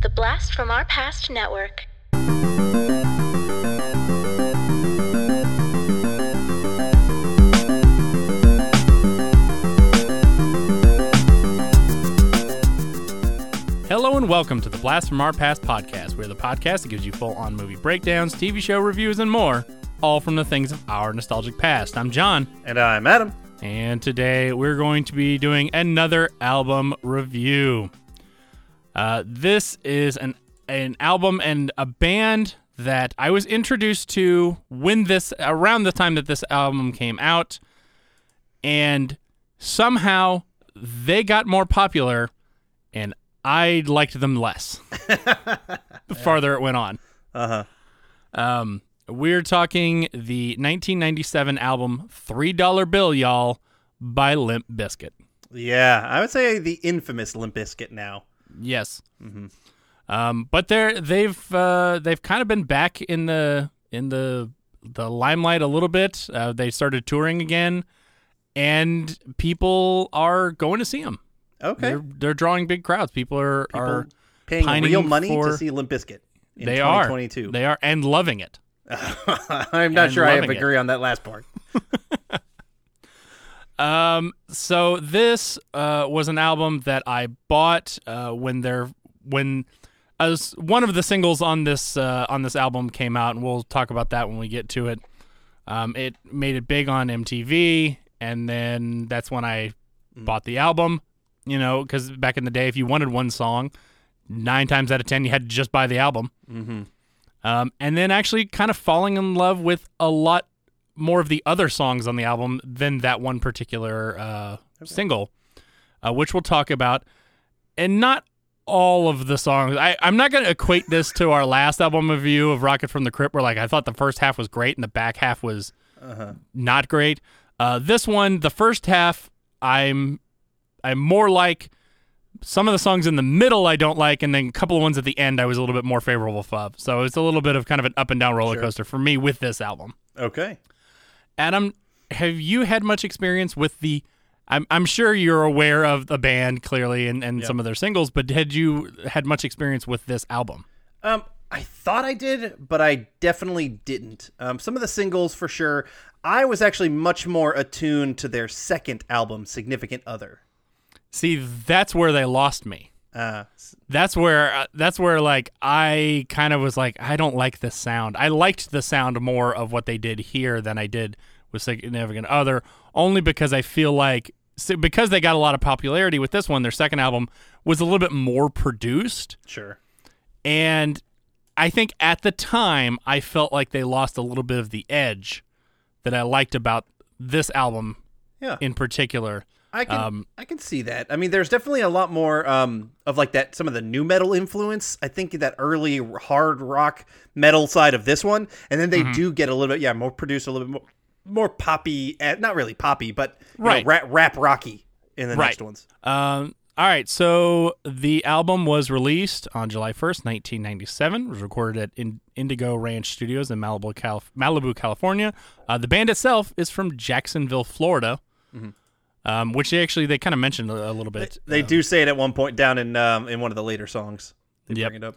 The Blast from Our Past Network. Hello and welcome to the Blast from Our Past podcast. We're the podcast that gives you full on movie breakdowns, TV show reviews, and more, all from the things of our nostalgic past. I'm John, And I'm Adam. and today we're going to be doing another album review. Uh, this is an an album and a band that I was introduced to when this around the time that this album came out, and somehow they got more popular, and I liked them less. the farther it went on. Uh huh. Um, we're talking the 1997 album Three Dollar Bill, y'all, by Limp Bizkit. Yeah, I would say the infamous Limp Bizkit now. Yes. Um, but they're they've uh, they've kind of been back in the in the the limelight a little bit. Uh, they started touring again, and people are going to see them. Okay. They're they're drawing big crowds. People are are paying real money for- to see Limp Bizkit in they are 2022. they are and loving it. I'm not and sure I loving it. agree on that last part. Um, so this uh, was an album that I bought uh, when they're when as one of the singles on this uh, on this album came out, and we'll talk about that when we get to it. Um, it made it big on MTV, and then that's when I bought the album. You know, because back in the day, if you wanted one song, nine times out of ten, you had to just buy the album. Mm-hmm. Um, and then actually kind of falling in love with a lot more of the other songs on the album than that one particular uh, single, uh, which we'll talk about. And not all of the songs. I, I'm not going to equate this to our last album review of Rocket from the Crypt, where like I thought the first half was great and the back half was not great. Uh, this one, the first half, I'm I'm more like some of the songs in the middle I don't like, and then a couple of ones at the end I was a little bit more favorable of. So it's a little bit of kind of an up and down roller Sure. coaster for me with this album. Okay. Adam, have you had much experience with the? I'm I'm sure you're aware of the band clearly and, and some of their singles, but had you had much experience with this album? Um, I thought I did, but I definitely didn't. Um, some of the singles for sure. I was actually much more attuned to their second album, Significant Other. See, that's where they lost me. Uh, That's where uh, that's where like I kind of was like I don't like the sound. I liked the sound more of what they did here than I did with Significant Other, only because I feel like because they got a lot of popularity with this one. Their second album was a little bit more produced, sure. and I think at the time I felt like they lost a little bit of the edge that I liked about this album Yeah. in particular. I can Um, I can see that. I mean, there's definitely a lot more um, of like that some of the nu metal influence. I think that early hard rock metal side of this one, and then they Mm-hmm. do get a little bit yeah more produced, a little bit more more poppy, eh, not really poppy, but you know, Right. rap, rap rocky in the Right. next ones. Um, all right, so the album was released on July 1st, 1997. It was recorded at in- Indigo Ranch Studios in Malibu, Calif- Malibu California. Uh, the band itself is from Jacksonville, Florida, um, which they actually they kind of mentioned a, a little bit. They do say it at one point down in um, in one of the later songs. They Yep. bring it up.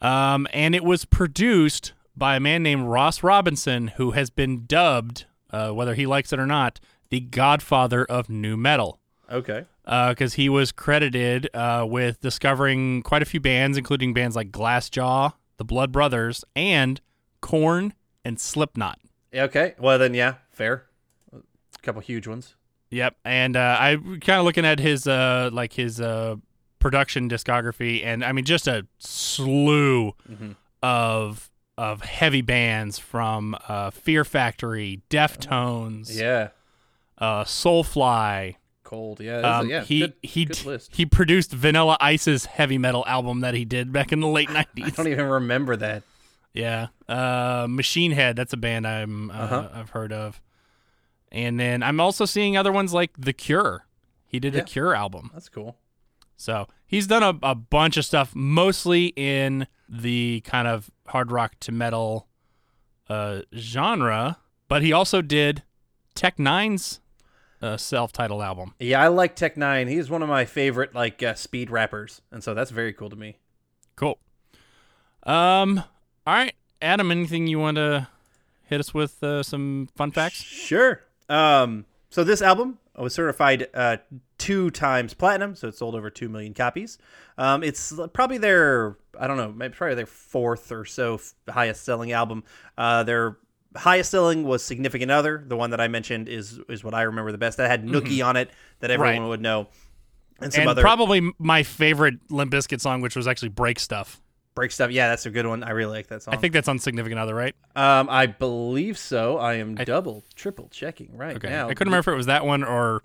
Um, and it was produced by a man named Ross Robinson, who has been dubbed, uh, whether he likes it or not, the godfather of nu metal. Okay. because he was credited uh, with discovering quite a few bands, including bands like Glassjaw, the Blood Brothers, and Korn and Slipknot. Okay. Well then, yeah, fair. A couple huge ones. Yep, and uh, I kind of looking at his uh, like his uh, production discography, and I mean just a slew of of heavy bands from uh, Fear Factory, Deftones, Yeah. uh, Soulfly. Cold. Yeah. that's a- Um, yeah. he good, he good he produced Vanilla Ice's heavy metal album that he did back in the late nineties. I don't even remember that. yeah, uh, Machine Head. That's a band I'm uh, Uh-huh. I've heard of. And then I'm also seeing other ones like The Cure. He did Yeah. a Cure album, That's cool. so he's done a, a bunch of stuff, mostly in the kind of hard rock to metal uh, genre. But he also did Tech N9ne's uh, self-titled album. Yeah, I like Tech N9ne. He's one of my favorite like uh, speed rappers, and so that's very cool to me. Cool. Um. All right, Adam. Anything you want to hit us with uh, some fun facts? Sure. Um, so this album was certified uh, two times platinum, so it sold over two million copies. Um, it's probably their I don't know, maybe probably their fourth or so f- highest selling album. Uh, their highest selling was Significant Other. The one that I mentioned is is what I remember the best. That had Nookie on it that everyone Mm-hmm. Right. would know, and some and other probably my favorite Limp Bizkit song, which was actually "Break Stuff." Break stuff. Yeah, that's a good one. I really like that song. I think that's on "Significant Other," right? um, I believe so. I am double, triple checking right Okay. now. I couldn't remember if it was that one or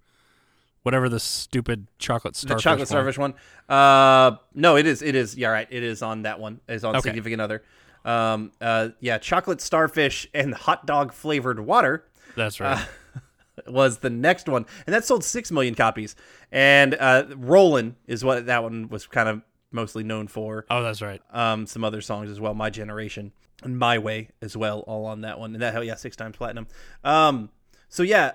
whatever the stupid chocolate starfish. the chocolate one. starfish one. Uh, no, it is. It is. Yeah, right. It is on that one. It's on Okay. significant other. Um, uh, yeah, chocolate starfish and hot dog flavored water That's right. Uh, was the next one, and that sold six million copies. And uh, Rollin' is what that one was kind of mostly known for. oh, that's right. Um, some other songs as well, My Generation and My Way as well, all on that one. And that, hell yeah, six times platinum. Um, so yeah,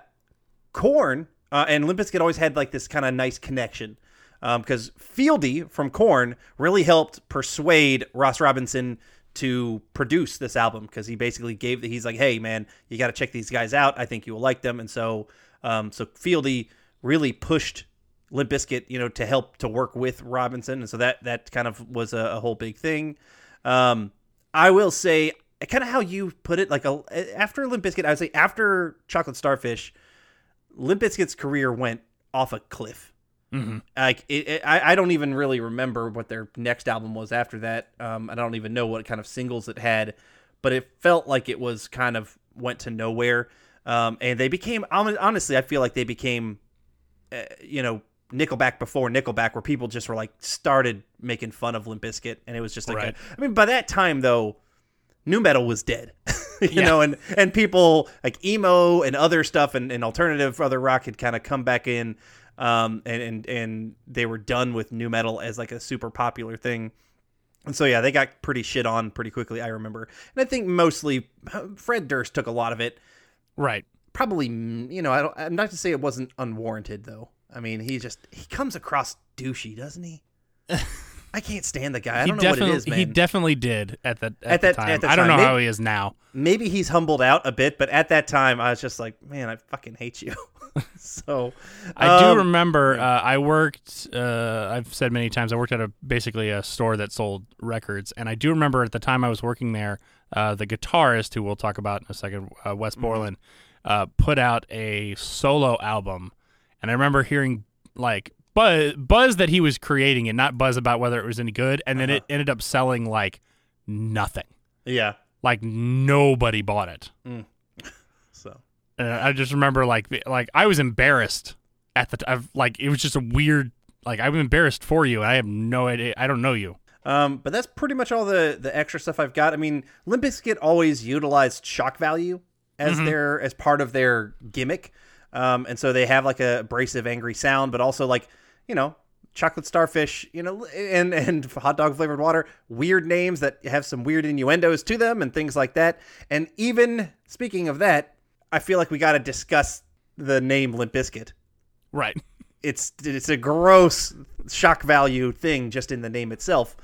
Korn uh, and Limp Bizkit always had like this kind of nice connection because Fieldy from Korn really helped persuade Ross Robinson to produce this album because he basically gave he's like, hey man, you got to check these guys out. I think you will like them, and so um, so Fieldy really pushed Limp Bizkit, you know, to help to work with Robinson, and so that that kind of was a, a whole big thing. Um, I will say, kind of how you put it, like a, after Limp Bizkit, I would say after Chocolate Starfish, Limp Bizkit's career went off a cliff. hmm Like it, it, I, I don't even really remember what their next album was after that. Um, I don't even know what kind of singles it had, but it felt like it was kind of went to nowhere. Um, and they became honestly, I feel like they became, uh, you know, Nickelback before Nickelback, where people just were like started making fun of Limp Bizkit, and it was just like, Right. I mean, by that time though, nu metal was dead, you Yeah. know, and and people like emo and other stuff and, and alternative other rock had kind of come back in, um, and and and they were done with nu metal as like a super popular thing. And so yeah, they got pretty shit on pretty quickly. I remember, and I think mostly Fred Durst took a lot of it. Right. Probably, mm, you know, I don't. I'm not to say it wasn't unwarranted though. I mean, he just he comes across douchey, doesn't he? I can't stand the guy. I he don't know what it is, man. he definitely did at the at, At the that- time. at the I don't know time. how he is now. Maybe he's humbled out a bit, but at that time, I was just like, man, I fucking hate you. so I do um, remember uh, I worked. Uh, I've said many times I worked at a basically a store that sold records, and I do remember at the time I was working there, uh, the guitarist who we'll talk about in a second, uh, Wes Mm-hmm. Borland, uh, put out a solo album, and I remember hearing like buzz, buzz that he was creating it, not buzz about whether it was any good, and then it Uh-huh. ended up selling like nothing. Yeah. Like nobody bought it. So And I just remember like like I was embarrassed at the time. Like it was just a weird. Like I'm embarrassed for you. I have no idea. I don't know you. Um, but that's pretty much all the the extra stuff I've got. I mean, Limp Bizkit always utilized shock value as their as part of their gimmick, um, and so they have like a abrasive, angry sound, but also like you know, chocolate starfish, you know, and and hot dog flavored water, weird names that have some weird innuendos to them and things like that. And even speaking of that, I feel like we got to discuss the name Limp Bizkit. Right. it's it's a gross shock value thing just in the name itself,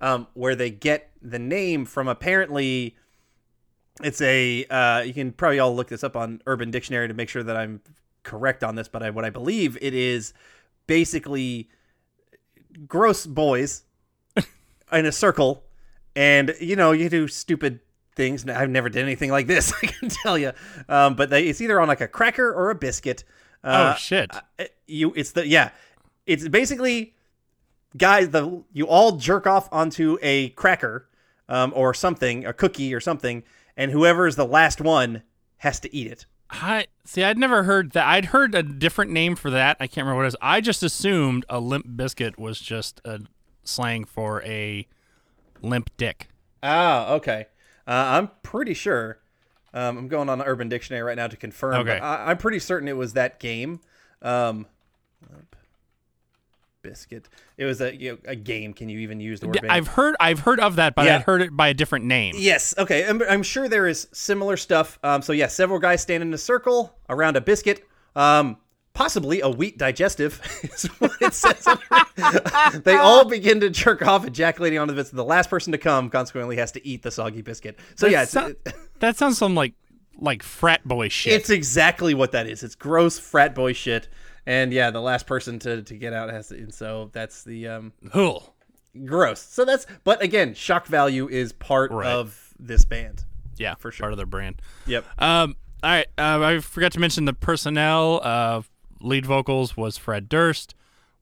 um, where they get the name from. Apparently, it's a uh, you can probably all look this up on Urban Dictionary to make sure that I'm correct on this, but I, what I believe it is basically gross boys in a circle, and you know you do stupid things. I've never did anything like this. I can tell you, um, but they, it's either on like a cracker or a biscuit. Uh, oh shit. you it's the yeah it's basically guys the you all jerk off onto a cracker um, or something a cookie or something and whoever is the last one has to eat it I see. I'd never heard that. I'd heard a different name for that. I can't remember what it is. I just assumed a limp biscuit was just a slang for a limp dick. ah okay uh, i'm pretty sure um, i'm going on urban dictionary right now to confirm Okay. but I, i'm pretty certain it was that game um, biscuit it was a you know, a game can you even use the word Yeah. I've heard. I've heard of that, but Yeah. I'd heard it by a different name. Yes. Okay. I'm, I'm sure there is similar stuff. Um, so yeah, several guys stand in a circle around a biscuit. Um, possibly a wheat digestive is what it says. they all begin to jerk off, ejaculating onto the biscuit. The last person to come, consequently, has to eat the soggy biscuit. So yeah, it's, so- that sounds some like like frat boy shit. it's exactly what that is. It's gross frat boy shit. And yeah, the last person to, to get out has to. And so that's the um, Ugh. gross. So that's. But again, shock value is part Right. of this band. Yeah, For sure. Part of their brand. Yep. Um, all right. Uh, I forgot to mention the personnel. Uh, lead vocals was Fred Durst.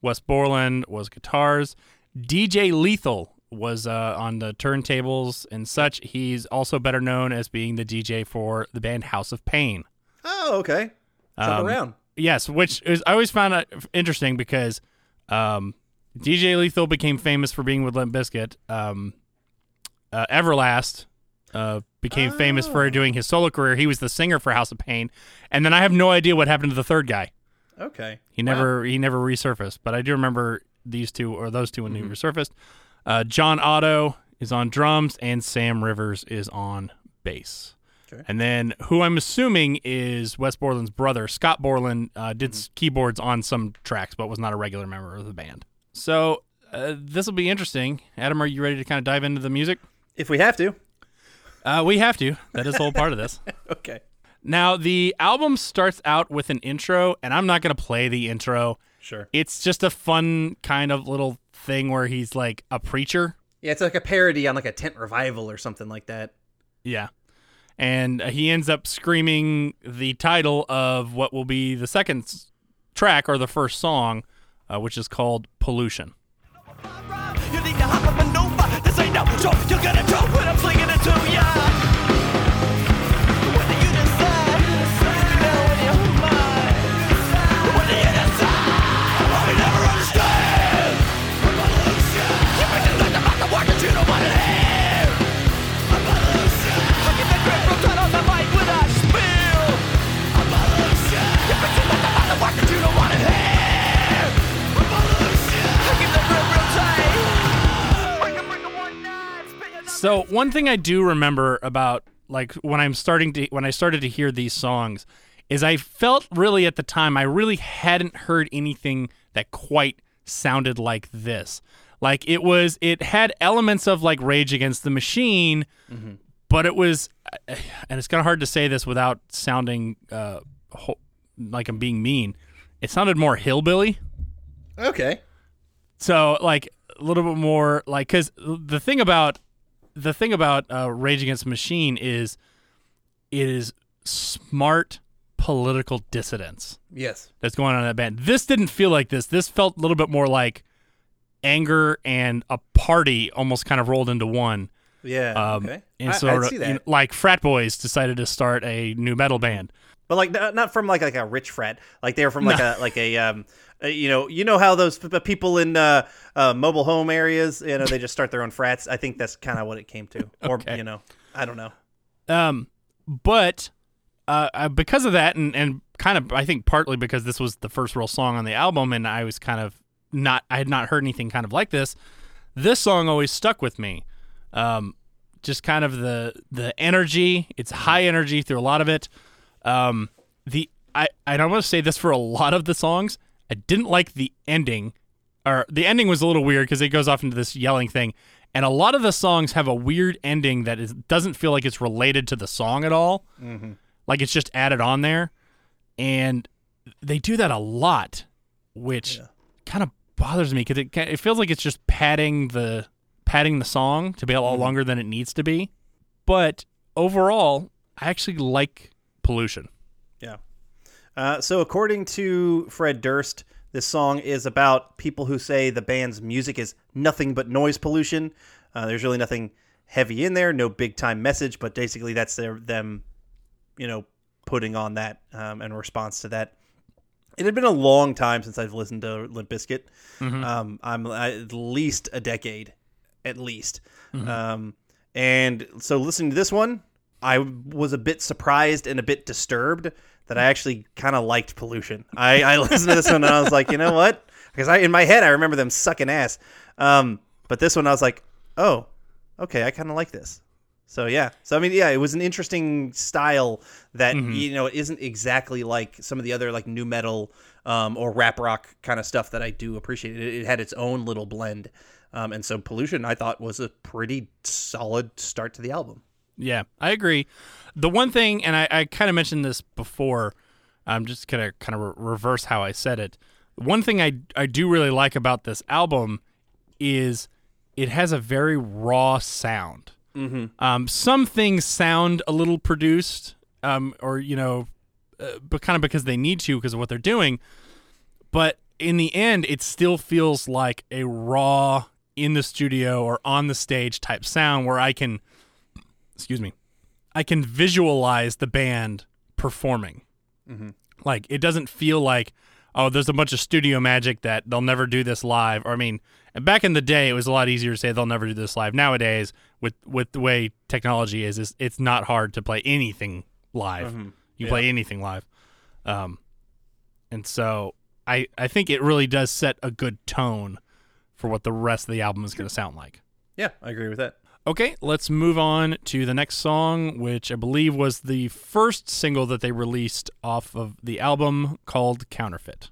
Wes Borland was guitars. DJ Lethal was uh, on the turntables and such. He's also better known as being the DJ for the band House of Pain. Oh, okay. Jump Um, around. Yes, which is I always found interesting because um, DJ Lethal became famous for being with Limp Bizkit. Um, uh, Everlast uh, became famous for doing his solo career. He was the singer for House of Pain, and then I have no idea what happened to the third guy. Okay. He Wow. never he never resurfaced, but I do remember these two or those two when he resurfaced. Uh, John Otto is on drums and Sam Rivers is on bass. Okay. And then who I'm assuming is Wes Borland's brother, Scott Borland, uh, did s keyboards on some tracks, but was not a regular member of the band. So uh, this will be interesting. Adam, are you ready to kind of dive into the music? If we have to. Uh, we have to. That is a whole part of this. Okay. Now the album starts out with an intro, and I'm not going to play the intro. Sure. It's just a fun kind of little thing where he's like a preacher. Yeah, it's like a parody on like a tent revival or something like that. Yeah. And uh, he ends up screaming the title of what will be the second track or the first song, uh, which is called Pollution. You need to hop up and over. This ain't no joke. You're gonna choke when I'm slinging it to ya. So one thing I do remember about like when I'm starting to when I started to hear these songs is I felt really at the time I really hadn't heard anything that quite sounded like this. Like it was it had elements of like Rage Against the Machine, but it was and it's kind of hard to say this without sounding uh ho- like I'm being mean. It sounded more hillbilly. Okay. So like a little bit more like because the thing about the thing about uh, Rage Against the Machine is it is smart political dissidence Yes. that's going on in that band. This didn't feel like this. This felt a little bit more like anger and a party almost kind of rolled into one. Yeah. Um, okay. And I, see you know, like frat boys decided to start a new metal band. But like not from like like a rich frat. Like they were from like a like a um. You know, you know how those people in uh, uh, mobile home areas, you know, they just start their own frats. I think that's kind of what it came to, or you know, I don't know. Um, but uh, uh, because of that, and, and kind of, I think partly because this was the first real song on the album, and I was kind of not, I had not heard anything kind of like this. This song always stuck with me. Um, just kind of the the energy. It's high energy through a lot of it. Um, the I I don't want to say this for a lot of the songs. I didn't like the ending, or the ending was a little weird because it goes off into this yelling thing. And a lot of the songs have a weird ending that is doesn't feel like it's related to the song at all. Like it's just added on there, and they do that a lot, which kind of bothers me because it it feels like it's just padding the padding the song to be a lot longer than it needs to be. But overall, I actually like pollution. Yeah. Uh, so, according to Fred Durst, this song is about people who say the band's music is nothing but noise pollution. Uh, there's really nothing heavy in there, no big time message, but basically that's their them, you know, putting on that um, in response to that. It had been a long time since I've listened to Limp Bizkit. Um, I'm at least a decade, at least. Um, and so listening to this one, I was a bit surprised and a bit disturbed that I actually kind of liked Pollution. I, I listened to this one and I was like, you know what? Because I in my head I remember them sucking ass. Um, but this one I was like, oh, okay, I kind of like this. So yeah, so I mean, yeah, it was an interesting style that you know isn't exactly like some of the other like nu metal um, or rap rock kind of stuff that I do appreciate. It, it had its own little blend, um, and so Pollution I thought was a pretty solid start to the album. Yeah, I agree. The one thing, and I, I kind of mentioned this before, I'm just gonna kind of re- reverse how I said it. One thing I I do really like about this album is it has a very raw sound. Mm-hmm. Um, some things sound a little produced, um, or you know, uh, but kind of because they need to because of what they're doing. But in the end, it still feels like a raw in the studio or on the stage type sound where I can excuse me, I can visualize the band performing. Like it doesn't feel like oh, there's a bunch of studio magic that they'll never do this live. Or I mean, back in the day, it was a lot easier to say they'll never do this live. Nowadays, with with the way technology is, is it's not hard to play anything live. You play anything live, um, and so I I think it really does set a good tone for what the rest of the album is going to sound like. Yeah, I agree with that. Okay, let's move on to the next song, which I believe was the first single that they released off of the album called Counterfeit.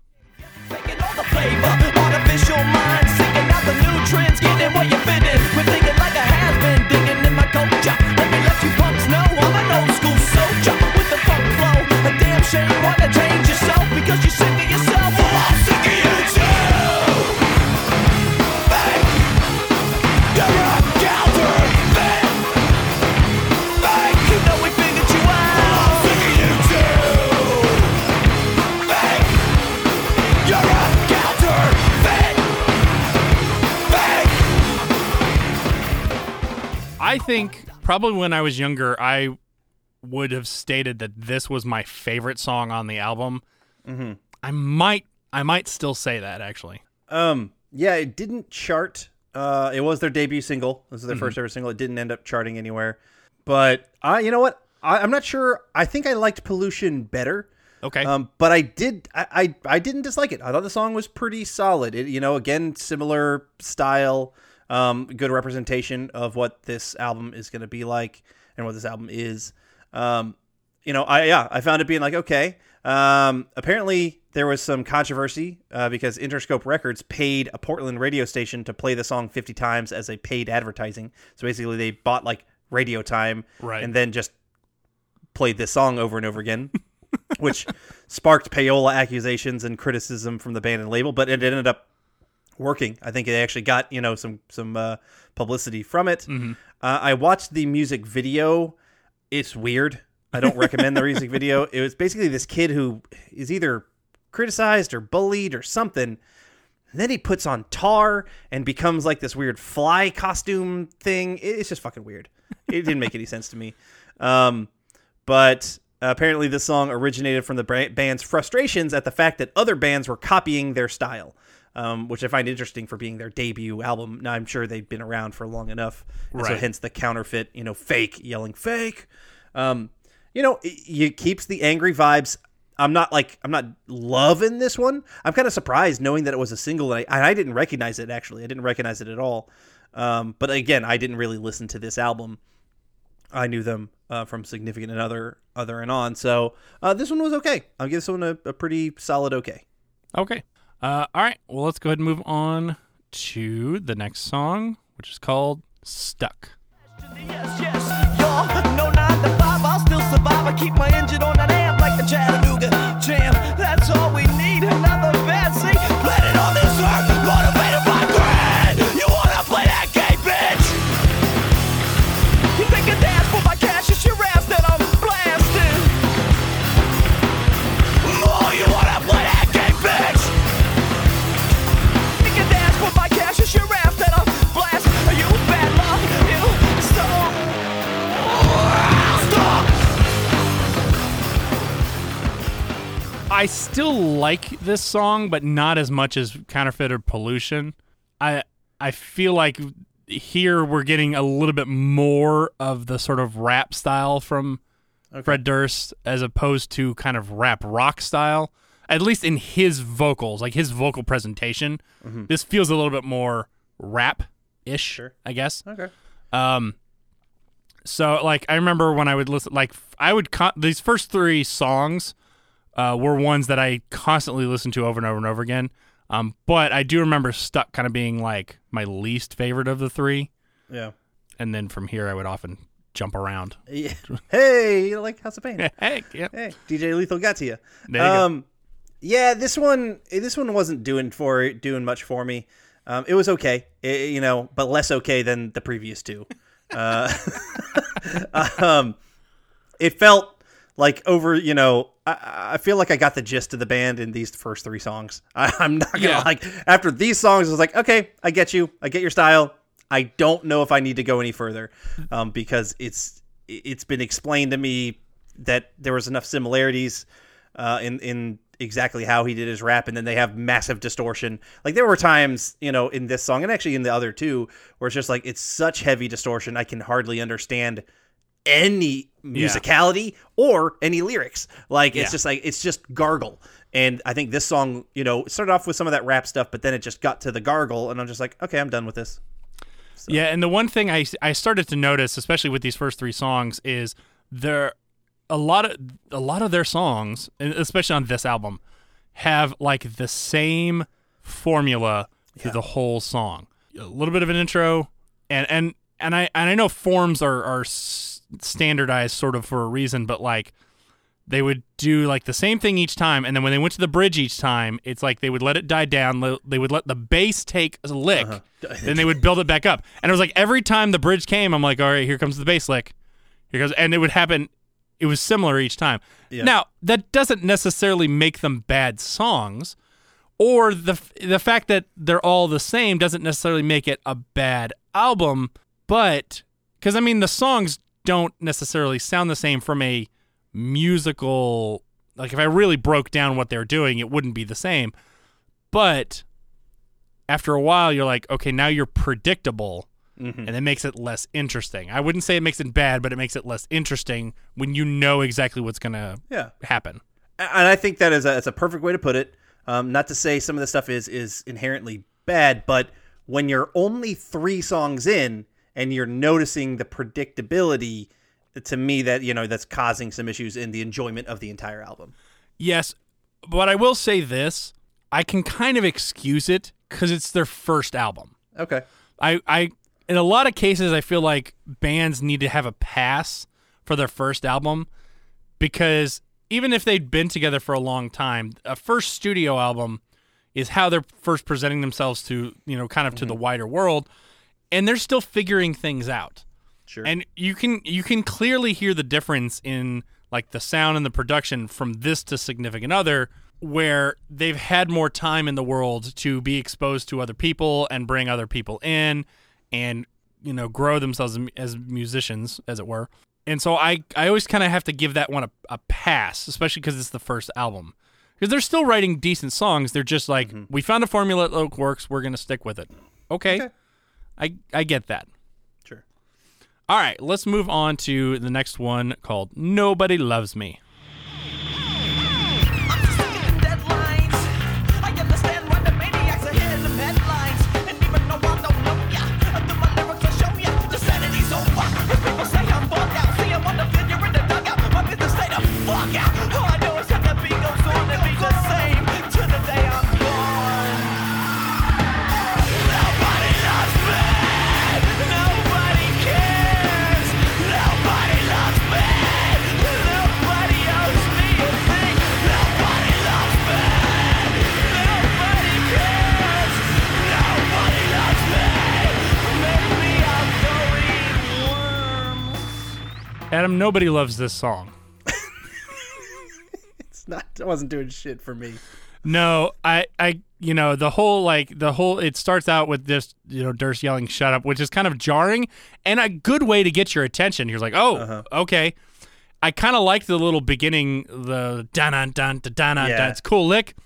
Think probably when I was younger, I would have stated that this was my favorite song on the album. Mm-hmm. I might, I might still say that actually. Um, yeah, it didn't chart. Uh, it was their debut single. This is their first ever single. It didn't end up charting anywhere. But I, you know what? I, I'm not sure. I think I liked Pollution better. Okay. Um, but I did. I, I I didn't dislike it. I thought the song was pretty solid. It, you know, again, similar style, um, good representation of what this album is going to be like and what this album is. Um, you know, I yeah, I found it being like okay. Um, apparently there was some controversy uh, because Interscope Records paid a Portland radio station to play the song 50 times as a paid advertising. So basically, they bought like radio time, Right. and then just played this song over and over again, which sparked payola accusations and criticism from the band and label. But it ended up working. I think it actually got you know some some uh, publicity from it. Uh, I watched the music video. It's weird. I don't recommend the music video. It was basically this kid who is either criticized or bullied or something. And then he puts on tar and becomes like this weird fly costume thing. It's just fucking weird. It didn't make any sense to me. Um, but apparently, this song originated from the band's frustrations at the fact that other bands were copying their style, um, which I find interesting for being their debut album. Now, I'm sure they've been around for long enough, and so hence the counterfeit, you know, fake yelling fake. Um, you know, it, it keeps the angry vibes. I'm not like I'm not loving this one. I'm kind of surprised knowing that it was a single, and I, and I didn't recognize it actually. I didn't recognize it at all. Um, but again, I didn't really listen to this album. I knew them uh, from Significant and Other, Other and On. So uh, this one was okay. I'll give this one a, a pretty solid okay. Okay. Uh, all right. Well, let's go ahead and move on to the next song, which is called Stuck. I still like this song, but not as much as Counterfeit or Pollution. I I feel like here we're getting a little bit more of the sort of rap style from Fred Durst as opposed to kind of rap rock style. At least in his vocals, like his vocal presentation, this feels a little bit more rap ish, I guess. Okay. Um, so like I remember when I would listen, like I would co- these first three songs uh, were ones that I constantly listened to over and over and over again. Um, but I do remember Stuck kind of being like my least favorite of the three. Yeah. And then from here, I would often jump around. Yeah. Hey, you like House of Pain? Heck, yeah. Hey, DJ Lethal got to you. You go. um, yeah, this one, this one wasn't doing for doing much for me. Um, it was okay, It- you know, but less okay than the previous two. Uh, um, it felt like over, you know, I, I feel like I got the gist of the band in these first three songs. I, I'm not gonna Yeah. like after these songs. I was like, okay, I get you, I get your style. I don't know if I need to go any further um, because it's it's been explained to me that there was enough similarities uh, in in exactly how he did his rap, and then they have massive distortion. Like there were times, you know, in this song and actually in the other two, where it's just like it's such heavy distortion, I can hardly understand any musicality or any lyrics. Like it's Yeah. just like it's just gargle. And I think this song, you know, started off with some of that rap stuff, but then it just got to the gargle, and I'm just like, okay, I'm done with this. Yeah, and the one thing I, I started to notice, especially with these first three songs, is there a lot of a lot of their songs, especially on this album, have like the same formula through the whole song. A little bit of an intro, and and and I and I know forms are are standardized sort of for a reason, but like they would do like the same thing each time, and then when they went to the bridge each time, it's like they would let it die down. They would let the bass take a lick, uh-huh. then they would build it back up. And it was like every time the bridge came, I'm like, all right, here comes the bass lick, here goes, and it would happen. It was similar each time. Now that doesn't necessarily make them bad songs, or the the fact that they're all the same doesn't necessarily make it a bad album. But because I mean, the songs don't necessarily sound the same from a musical. Like if I really broke down what they're doing, it wouldn't be the same. But after a while, you're like, okay, now you're predictable, and it makes it less interesting. I wouldn't say it makes it bad, but it makes it less interesting when you know exactly what's gonna Yeah. happen. and I think that is a, that's a perfect way to put it. Um, not to say some of the stuff is is inherently bad, but when you're only three songs in and you're noticing the predictability, to me that you know that's causing some issues in the enjoyment of the entire album. Yes, but I will say this: I can kind of excuse it because it's their first album. Okay. I, I, in a lot of cases, I feel like bands need to have a pass for their first album because even if they'd been together for a long time, a first studio album is how they're first presenting themselves to, you know, kind of to the mm-hmm. wider world, and they're still figuring things out. Sure. And you can you can clearly hear the difference in like the sound and the production from this to significant other where they've had more time in the world to be exposed to other people and bring other people in and you know grow themselves as- musicians as it were. And so I I always kind of have to give that one a, a pass, especially cuz it's the first album. Because they're still writing decent songs. They're just like, mm-hmm. we found a formula that works. We're going to stick with it. Okay. Okay. I, I get that. Sure. All right, let's move on to the next one called Nobody Loves Me. Adam, nobody loves this song. It's not. It wasn't doing shit for me. No, I, I, you know, the whole like the whole. It starts out with this, you know, Durst yelling "shut up," which is kind of jarring and a good way to get your attention. You're like, oh, uh-huh. okay. I kind of like the little beginning, the dun dun dun dun dun. Yeah. It's cool lick.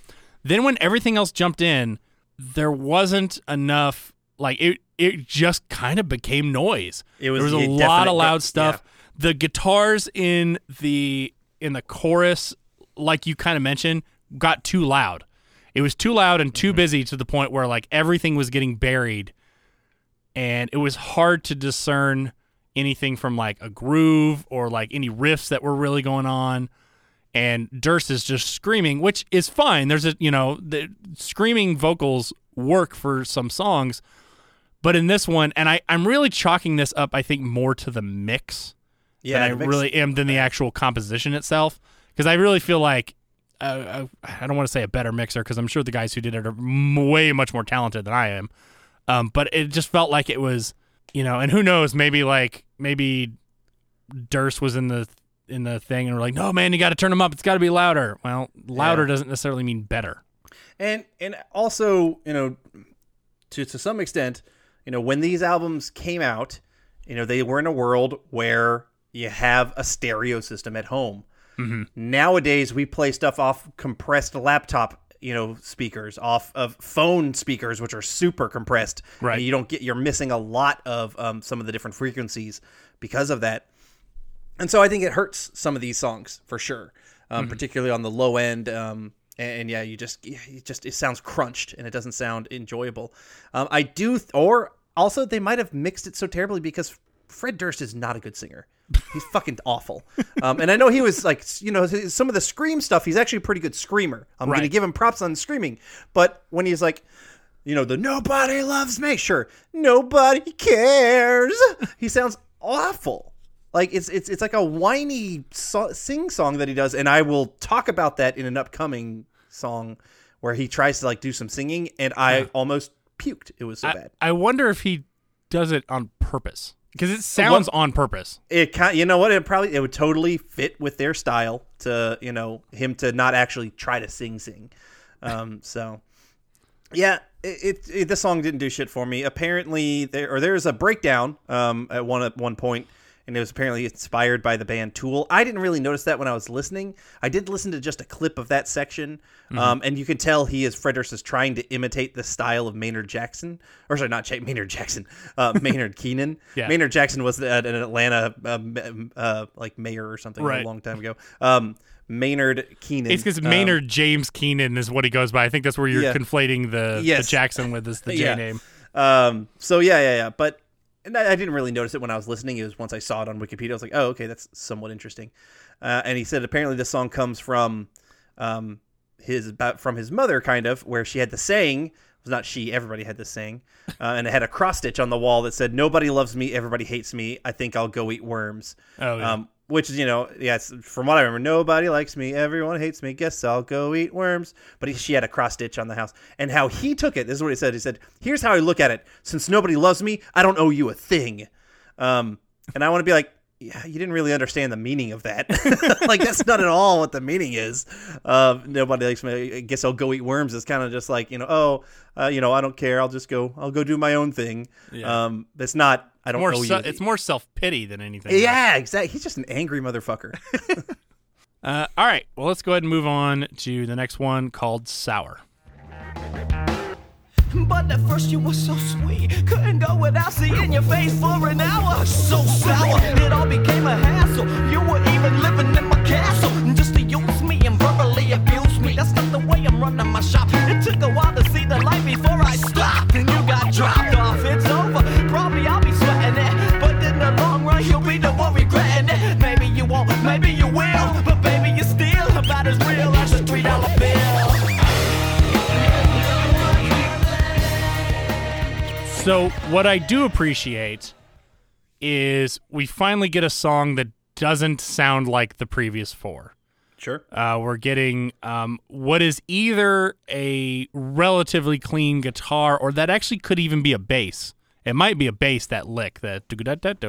Then when everything else jumped in, there wasn't enough. Like it, it just kind of became noise. It was there was a a lot of loud stuff. yeah. The guitars in the in the chorus, like you kind of mentioned, got too loud. It was too loud and Mm-hmm. too busy to the point where like everything was getting buried, and it was hard to discern anything from like a groove or like any riffs that were really going on. and Durst is just screaming, which is fine. There's a you know the screaming vocals work for some songs, but in this one, and I I'm really chalking this up. I think more to the mix Yeah, than I makes- really am than the actual composition itself. Because I really feel like uh, I don't want to say a better mixer because I'm sure the guys who did it are m- way much more talented than I am. Um, but it just felt like it was, you know, and who knows, maybe like maybe Durst was in the in the thing and we're like, no man, you got to turn them up. It's got to be louder. Well, louder Yeah. doesn't necessarily mean better. and and also you know to to some extent you know when these albums came out you know they were in a world where you have a stereo system at home nowadays we play stuff off compressed laptop you know speakers off of phone speakers which are super compressed Right. and you don't get you're missing a lot of um, some of the different frequencies because of that and so I think it hurts some of these songs for sure, um, Mm-hmm. particularly on the low end. Um, and, and yeah, you just, it just it sounds crunched and it doesn't sound enjoyable. Um, I do, th- or also they might have mixed it so terribly because Fred Durst is not a good singer. He's fucking awful. Um, and I know he was like, you know, some of the scream stuff. He's actually a pretty good screamer. I'm going to give him props on screaming. But when he's like, you know, the nobody loves me, sure, nobody cares. He sounds awful. Like it's it's it's like a whiny so- sing song that he does, and I will talk about that in an upcoming song where he tries to like do some singing, and I almost puked. It was so I, bad. I wonder if he does it on purpose because it sounds on purpose. It kind, you know what? It probably it would totally fit with their style to you know him to not actually try to sing sing. Um, so yeah, it, it, it this song didn't do shit for me. Apparently there or there's a breakdown um at one at one point and it was apparently inspired by the band Tool. I didn't really notice that when I was listening. I did listen to just a clip of that section, um, and you can tell he is Fred Durst is trying to imitate the style of Maynard Jackson, or sorry, not J- Maynard Jackson, uh, Maynard Keenan. Yeah. Maynard Jackson was an Atlanta um, uh, like mayor or something Right. a long time ago. Um, Maynard Keenan. It's because um, Maynard James Keenan is what he goes by. I think that's where you're Yeah. conflating the, Yes. the Jackson with this, the J Yeah. name. Um, so yeah, yeah, yeah. But and I, I didn't really notice it when I was listening. It was once I saw it on Wikipedia. I was like, oh, okay, that's somewhat interesting. Uh, and he said apparently this song comes from um, his about from his mother, kind of, where she had the saying. It was not she. Everybody had this saying, uh, and it had a cross stitch on the wall that said, "Nobody loves me. Everybody hates me. I think I'll go eat worms." Oh, yeah. Um, which is, you know, yes, from what I remember, nobody likes me, everyone hates me. Guess I'll go eat worms. But he, she had a cross stitch on the house, and how he took it. This is what he said. He said, "Here's how I look at it. Since nobody loves me, I don't owe you a thing." Um, and I want to be like, yeah, you didn't really understand the meaning of that. like that's not at all what the meaning is. Uh, nobody likes me. I guess I'll go eat worms. It's kind of just like you know, oh, uh, you know, I don't care. I'll just go. I'll go do my own thing. Yeah. Um, it's not. I don't more owe se- you. it's more self pity than anything. Yeah, exactly. He's just an angry motherfucker. Uh, all right. Well, let's go ahead and move on to the next one called Sour. But at first you were so sweet, couldn't go without seeing your face for an hour. So sour, it all became a hassle. You were even living in my castle, just to use me and verbally abuse me. That's not the way I'm running my shop. It took a while to see the light before I stopped, So, what I do appreciate is we finally get a song that doesn't sound like the previous four. Sure. Uh, we're getting um, what is either a relatively clean guitar or that actually could even be a bass. It might be a bass, that lick, that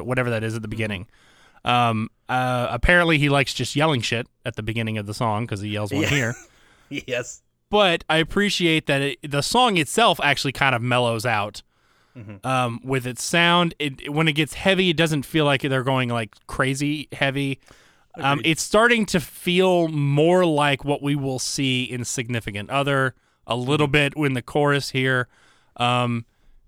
whatever that is at the beginning. Um, uh, apparently, he likes just yelling shit at the beginning of the song because he yells one Yeah. here. Yes. But I appreciate that it, the song itself actually kind of mellows out um, with its sound. It when it gets heavy, it doesn't feel like they're going like crazy heavy. Um, it's starting to feel more like what we will see in Significant Other a little bit in the chorus here. Um,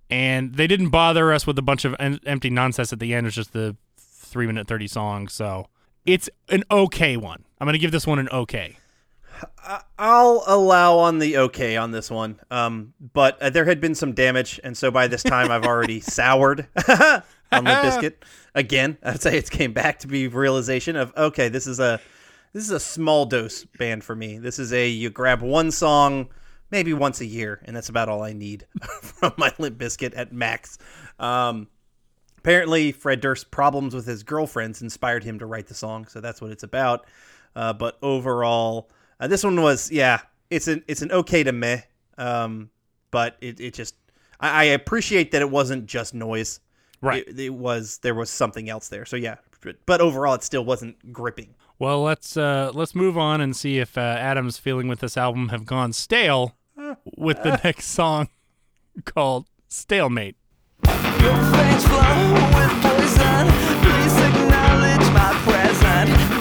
and they didn't bother us with a bunch of en- empty nonsense at the end. It's just the three minute 30 song. So it's an okay one. I'm going to give this one an okay. I'll allow on the okay on this one. Um, but uh, there had been some damage, and so by this time I've already soured on the biscuit again. I'd say it came back to be realization of okay, this is a this is a small dose band for me. This is a you grab one song maybe once a year, and that's about all I need from my Limp Bizkit at max. Um, apparently, Fred Durst's problems with his girlfriends inspired him to write the song, so that's what it's about. Uh, but overall, uh, this one was yeah, it's an it's an okay to meh. Um, but it, it just I, I appreciate that it wasn't just noise. Right. It, it was there was something else there. So yeah, but, but overall, it still wasn't gripping. Well, let's uh, let's move on and see if uh, Adam's feeling with this album have gone stale with the next song called "Stalemate." Your veins flow with poison. Please acknowledge my present.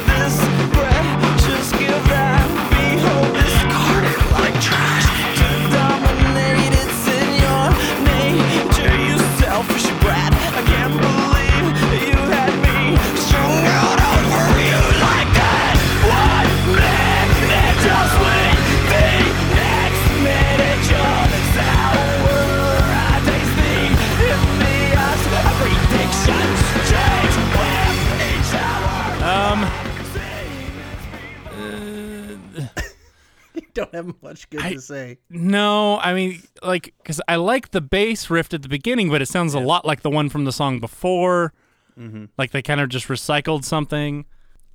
Have much good I- to say. no, I mean, like, because I like the bass riff at the beginning, but it sounds a lot like the one from the song before. Mm-hmm. Like they kind of just recycled something.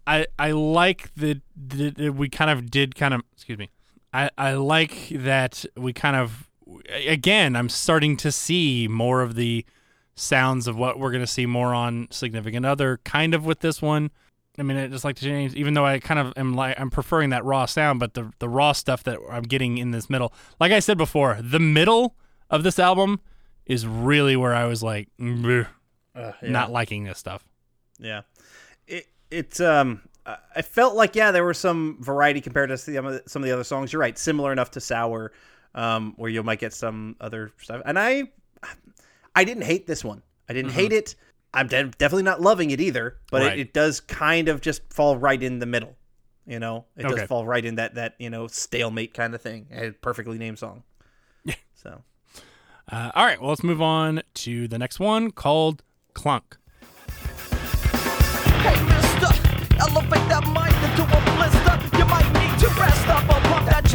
I I like that we kind of did kind of excuse me. I I like that we kind of again. I'm starting to see more of the sounds of what we're gonna see more on significant other. Kind of with this one. I mean, I just like to change, even though I kind of am like I'm preferring that raw sound, but the the raw stuff that I'm getting in this middle, like I said before, the middle of this album is really where I was like, "Bleh," not liking this stuff. Yeah, it it um I- felt like yeah there was some variety compared to some of the, some of the other songs. You're right, similar enough to Sour, um, where you might get some other stuff. And I I didn't hate this one. I didn't hate it. I'm de- definitely not loving it either, but Right. it, it does kind of just fall right in the middle. You know, it Okay. does fall right in that that you know stalemate kind of thing. A perfectly named song. Yeah. So Uh, all right, well, let's move on to the next one called Clunk. Hey, mister,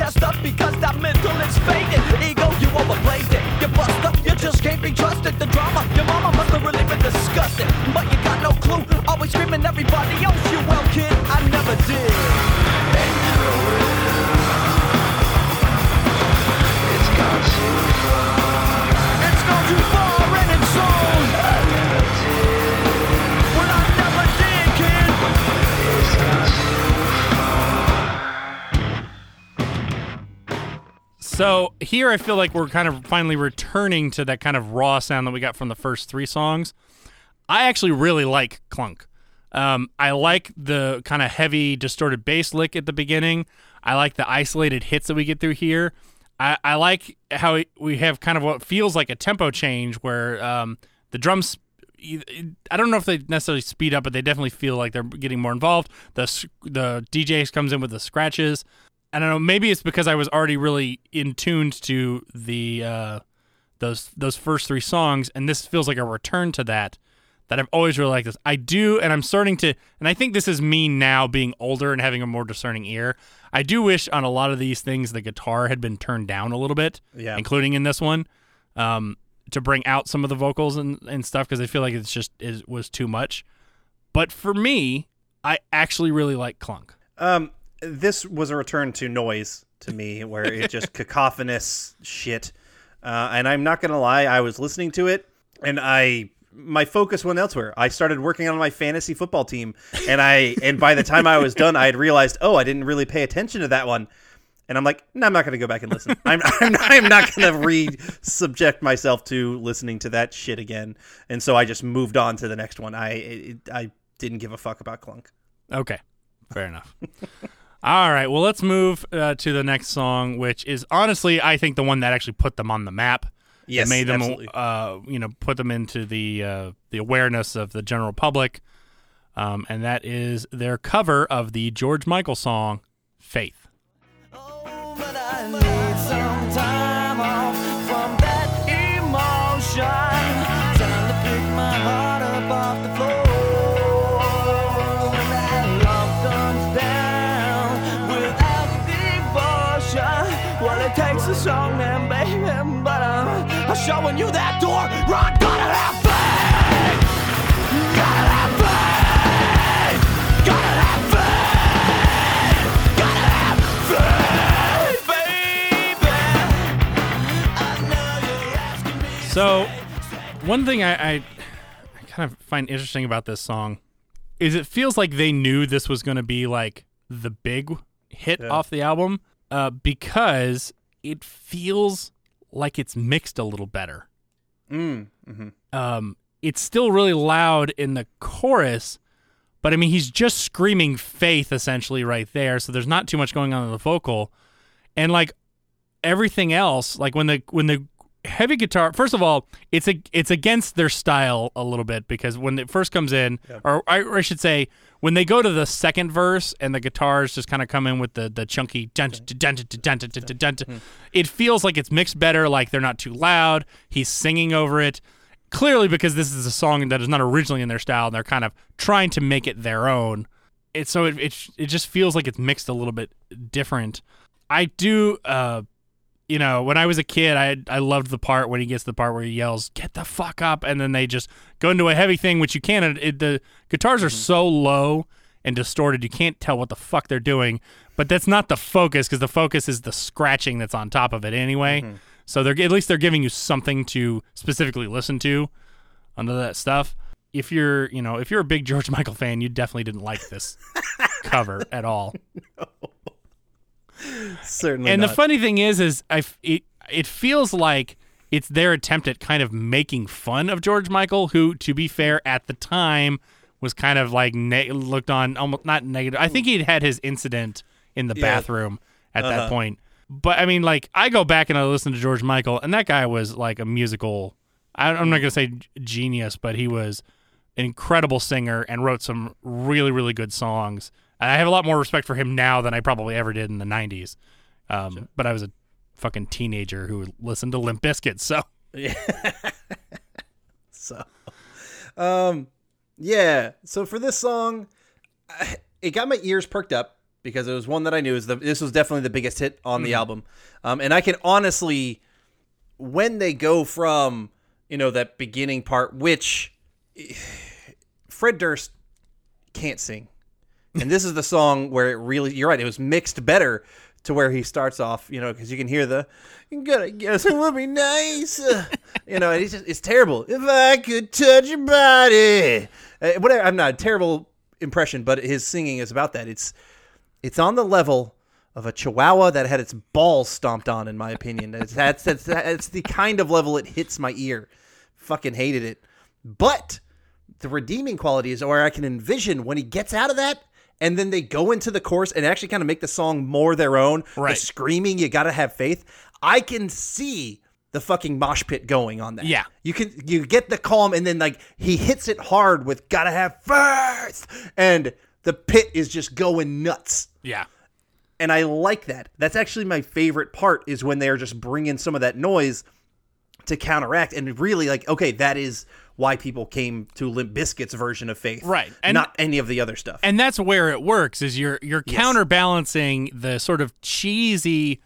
chest up because that mental is faded. Ego, you overplayed it. You bust up, you just can't be trusted. The drama, your mama must have really been disgusted. But you got no clue, always screaming everybody else. You well, kid, I never did. It's gone too far and So here I feel like we're kind of finally returning to that kind of raw sound that we got from the first three songs. I actually really like Clunk. Um, I like the kind of heavy, distorted bass lick at the beginning. I like the isolated hits that we get through here. I, I like how we have kind of what feels like a tempo change where um, the drums. I don't know if they necessarily speed up, but they definitely feel like they're getting more involved. The the DJ comes in with the scratches. I don't know. Maybe it's because I was already really in tuned to the uh, those those first three songs, and this feels like a return to that. That I've always really liked this. I do, and I'm starting to, and I think this is me now being older and having a more discerning ear. I do wish on a lot of these things the guitar had been turned down a little bit, Yeah. including in this one, um, to bring out some of the vocals and, and stuff because I feel like it's just it was too much. But for me, I actually really like Clunk. Um, this was a return to noise to me, where it just cacophonous shit. Uh, and I'm not gonna lie, I was listening to it, and I my focus went elsewhere. I started working on my fantasy football team, and I and by the time I was done, I had realized, oh, I didn't really pay attention to that one. And I'm like, no, I'm not going to go back and listen. I'm, I'm, I'm not going to re-subject myself to listening to that shit again. And so I just moved on to the next one. I I didn't give a fuck about Clunk. Okay, fair enough. All right, well, let's move uh, to the next song, which is honestly, I think, the one that actually put them on the map. That Yes, made them, absolutely. uh, you know, put them into the uh, the awareness of the general public, um, and that is their cover of the George Michael song "Faith." Oh, open you that door. Run, gotta have faith. Gotta have faith. Gotta have faith. Gotta have faith, baby. I know you're asking me. So, one thing I, I, I kind of find interesting about this song is it feels like they knew this was going to be like the big hit off the album uh, because it feels like it's mixed a little better. Mm, hmm Um, it's still really loud in the chorus, but I mean, he's just screaming faith essentially right there. So there's not too much going on in the vocal, and like everything else, like when the when the heavy guitar. First of all, it's a it's against their style a little bit because when it first comes in, yeah. or, I, or I should say, when they go to the second verse and the guitars just kind of come in with the the chunky it feels like it's mixed better. Like they're not too loud. He's singing over it. Clearly, because this is a song that is not originally in their style, and they're kind of trying to make it their own. It so it it, it just feels like it's mixed a little bit different. I do uh, you know when i was a kid i i loved the part when he gets to the part where he yells get the fuck up and then they just go into a heavy thing which you can't it, the guitars are mm-hmm. so low and distorted you can't tell what the fuck they're doing but that's not the focus because the focus is the scratching that's on top of it anyway mm-hmm. so they're at least they're giving you something to specifically listen to under that stuff. If you're, you know, if you're a big George Michael fan, you definitely didn't like this cover at all. Certainly. and the funny thing is, is I it it feels like it's their attempt at kind of making fun of George Michael, who, to be fair, at the time was kind of like ne- looked on almost not negative. I think he'd had his incident in the Yeah. bathroom at that Uh-huh. point. But I mean, like I go back and I listen to George Michael, and that guy was like a musical. I, I'm not gonna say genius, but he was an incredible singer and wrote some really, really good songs. I have a lot more respect for him now than I probably ever did in the '90s. Um, But I was a fucking teenager who listened to Limp Bizkit, so So, um, yeah. So for this song, I- it got my ears perked up because it was one that I knew is the this was definitely the biggest hit on the album. Um, and I can honestly, when they go from you know that beginning part, which Fred Durst can't sing, and this is the song where it really you're right. It was mixed better to where he starts off, you know, because you can hear the "You gotta guess it would be nice," uh, you know, it's just it's terrible. If I could touch your body, uh, whatever. I'm not a terrible impression, but his singing is about that. It's it's on the level of a chihuahua that had its balls stomped on, in my opinion. It's, that's that's that's the kind of level it hits my ear. Fucking hated it, but the redeeming quality is where I can envision when he gets out of that. And then they go into the chorus and actually kind of make the song more their own. Right. The screaming, you gotta have faith. I can see the fucking mosh pit going on that. Yeah. You can you get the calm and then like he hits it hard with gotta have faith. And the pit is just going nuts yeah, and I like that. That's actually my favorite part is when they're just bringing some of that noise to counteract and really like okay, that is why people came to Limp Bizkit's version of Faith, Right. And- not any of the other stuff. and that's where it works. Is you're you're Yes. counterbalancing the sort of cheesy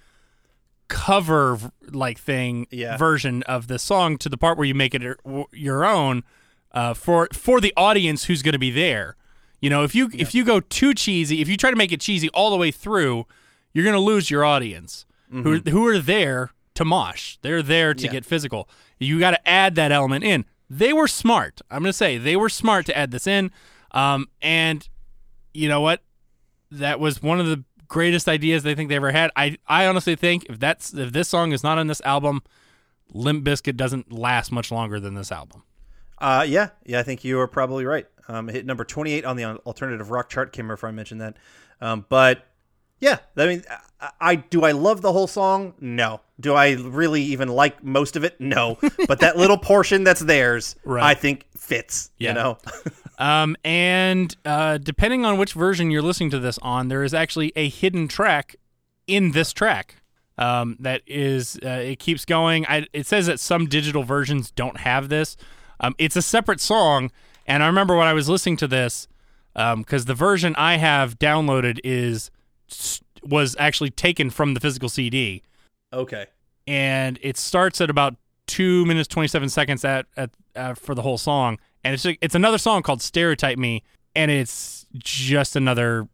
cover like thing Yeah. version of the song to the part where you make it your- own uh, for for the audience who's going to be there. You know, if you if you go too cheesy, if you try to make it cheesy all the way through, you're going to lose your audience who who are there to mosh. They're there to Mm-hmm. Yeah. get physical. You got to add that element in. They were smart. I'm going to say they were smart to add this in. Um, and you know what? That was one of the greatest ideas they think they ever had. I I honestly think if that's if this song is not on this album, Limp Bizkit doesn't last much longer than this album. Uh, yeah, yeah, I think you are probably right. Um, hit number 28 on the alternative rock chart. Can't remember if I mentioned that. Um, but yeah, I mean, I, do I love the whole song? No. Do I really even like most of it? No. but that little portion that's theirs, Right. I think fits. Yeah. You know, Um, and uh, depending on which version you're listening to this on, there is actually a hidden track in this track. Um, that is, uh, it keeps going. I, it says that some digital versions don't have this. Um, it's a separate song, and I remember when I was listening to this, because the version I have downloaded is was actually taken from the physical CD okay. and it starts at about two minutes twenty seven seconds at, at uh, for the whole song, and it's it's another song called "Stereotype Me," and it's just another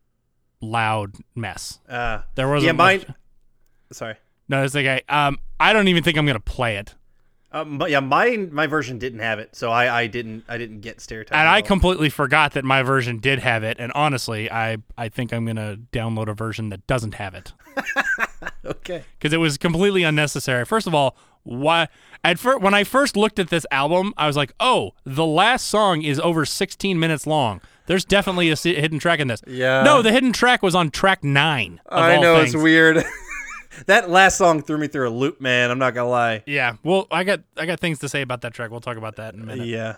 loud mess. Uh, There wasn't yeah, mine. much- Sorry. No, it's like I um I don't even think I'm gonna play it, Um, but yeah, mine my version didn't have it, so I, I didn't I didn't get stereotyped. and I completely forgot that my version did have it. And honestly, I I think I'm gonna download a version that doesn't have it. okay. because it was completely unnecessary. First of all, why at first when I first looked at this album, I was like, "Oh, the last song is over 16 minutes long. There's definitely a hidden track in this." Yeah. No, the hidden track was on track nine. I know things. it's weird. that last song threw me through a loop, man. I'm not gonna lie. Yeah. Well, I got I got things to say about that track. We'll talk about that in a minute. Yeah.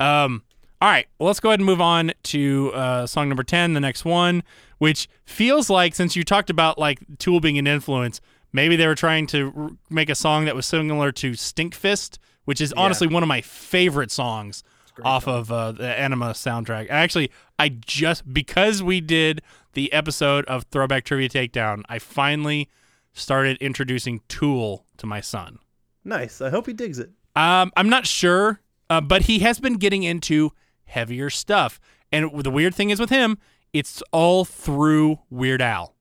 Um, all right, well, let's go ahead and move on to uh, song number 10, the next one, which feels like, since you talked about like Tool being an influence, maybe they were trying to r- make a song that was similar to Stinkfist, which is honestly one of my favorite songs off of uh, the Ænima soundtrack. Actually, I just, because we did the episode of Throwback Trivia Takedown, I finally started introducing Tool to my son. Nice. I hope he digs it. Um, I'm not sure, uh, but he has been getting into heavier stuff. And the weird thing is with him, it's all through Weird Al.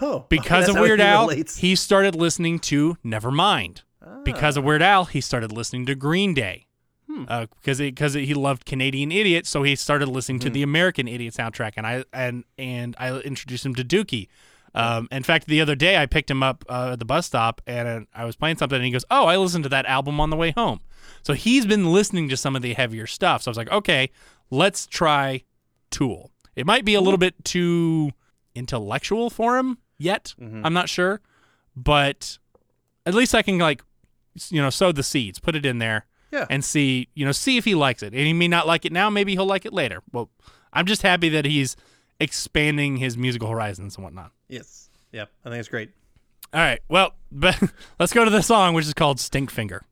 Oh, Because of Weird he Al, relates. he started listening to Nevermind. Because Ah. of Weird Al, he started listening to Green Day. Hmm. Uh, because because he loved Canadian Idiot, so he started listening Hmm. to the American Idiot soundtrack, and I and and I introduced him to Dookie. Um, in fact, the other day I picked him up uh, at the bus stop, and I was playing something, and he goes, "Oh, I listened to that album on the way home." So he's been listening to some of the heavier stuff. So I was like, "Okay, let's try Tool." It might be a little bit too intellectual for him yet. I'm not sure, but at least I can like, you know, sow the seeds, put it in there, Yeah. and see, you know, see if he likes it. And he may not like it now. Maybe he'll like it later. Well, I'm just happy that he's expanding his musical horizons and whatnot. Yes. Yeah. I think it's great. All right. Well, but let's go to the song, which is called Stink Finger.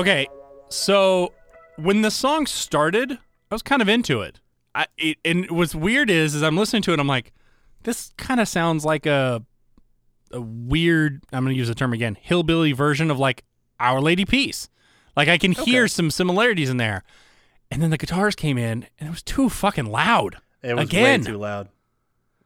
Okay, so when the song started, I was kind of into it. I, it and what's weird is, is I'm listening to it, I'm like, this kind of sounds like a a weird. I'm going to use the term again, hillbilly version of like Our Lady Peace. Like I can hear some similarities in there, and then the guitars came in, and it was too fucking loud. It was again. way too loud.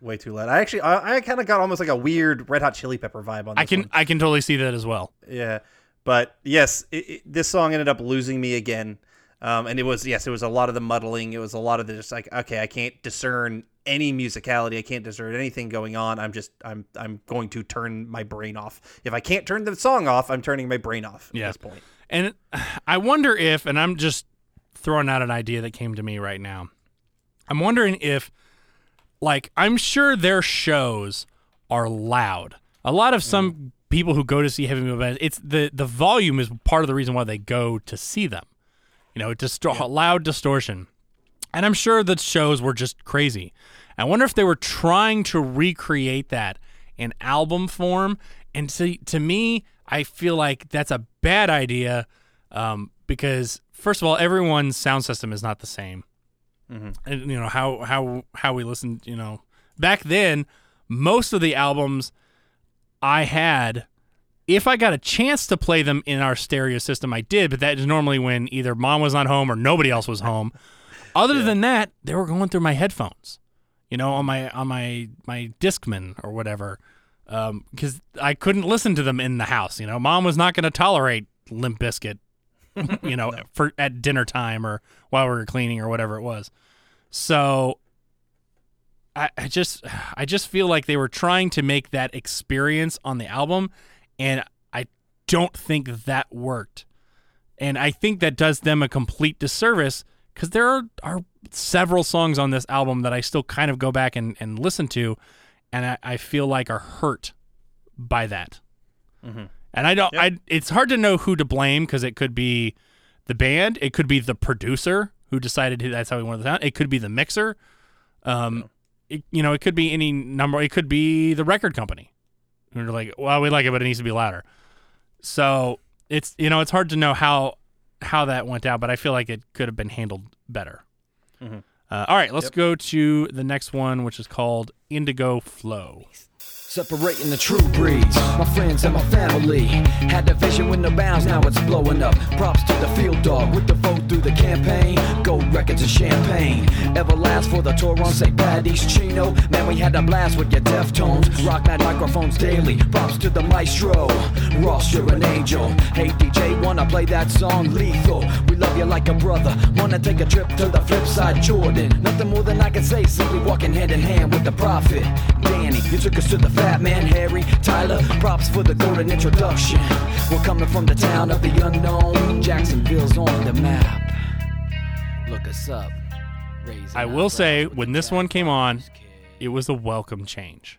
Way too loud. I actually, I, I kind of got almost like a weird Red Hot Chili Pepper vibe on. This I can one. I can totally see that as well. Yeah, but yes, it, it, this song ended up losing me again. Um, and it was yes, it was a lot of the muddling. It was a lot of the just like okay, I can't discern any musicality. I can't discern anything going on. I'm just I'm I'm going to turn my brain off. If I can't turn the song off, I'm turning my brain off at Yeah. this point. And I wonder if, and I'm just throwing out an idea that came to me right now. I'm wondering if, like, I'm sure their shows are loud. A lot of some people who go to see heavy metal bands, it's the the volume is part of the reason why they go to see them. You know, distor- loud distortion. And I'm sure the shows were just crazy. I wonder if they were trying to recreate that in album form. And to, to me, I feel like that's a bad idea um, because, first of all, everyone's sound system is not the same. And, you know, how, how, how we listened, you know, back then, most of the albums I had if I got a chance to play them in our stereo system, I did, but that is normally when either mom was not home or nobody else was home. Other than that, they were going through my headphones, you know, on my on my my Discman or whatever, um, because I couldn't listen to them in the house. You know, mom was not going to tolerate Limp Bizkit, you know, for at dinner time or while we were cleaning or whatever it was. So I, I just I just feel like they were trying to make that experience on the album and I don't think that worked. And I think that does them a complete disservice because there are, are several songs on this album that I still kind of go back and, and listen to and I, I feel like are hurt by that. And I don't. I. It's hard to know who to blame because it could be the band, it could be the producer who decided that's how he wanted the sound. It could be the mixer. Um, it, you know, it could be any number. It could be the record company. And they're like, well, we like it, but it needs to be louder. So it's you know, it's hard to know how how that went down, but I feel like it could have been handled better. Uh, all right, let's go to the next one, which is called Indigo Flow. Separating the true breeds, my friends and my family. Had a vision with no bounds, now it's blowing up. Props to the field dog with the vote through the campaign. Gold records and champagne. Everlast for the tour on St. Patty's Chino. Man, we had a blast with your Deftones. Rock that microphones daily. Props to the maestro. Ross, you're an angel. Hey DJ, wanna play that song lethal? We love you like a brother. Wanna take a trip to the flip side, Jordan. Nothing more than I can say, simply walking hand in hand with the prophet. Danny, you took us to the fat man, Harry, Tyler. Props for the golden introduction. We're coming from the town of the unknown. Jacksonville's on the map. Look us up. Raising I will say, when this one came on, it was a welcome change.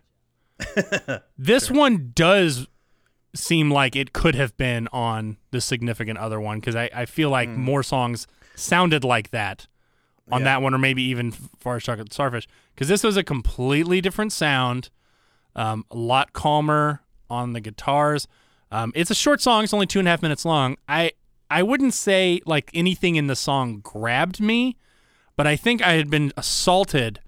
this one does seem like it could have been on the significant other one because I, I feel like more songs sounded like that on that one, or maybe even Far as Chocolate Starfish, because this was a completely different sound, um, a lot calmer on the guitars. Um, it's a short song; it's only two and a half minutes long. I I wouldn't say like anything in the song grabbed me, but I think I had been assaulted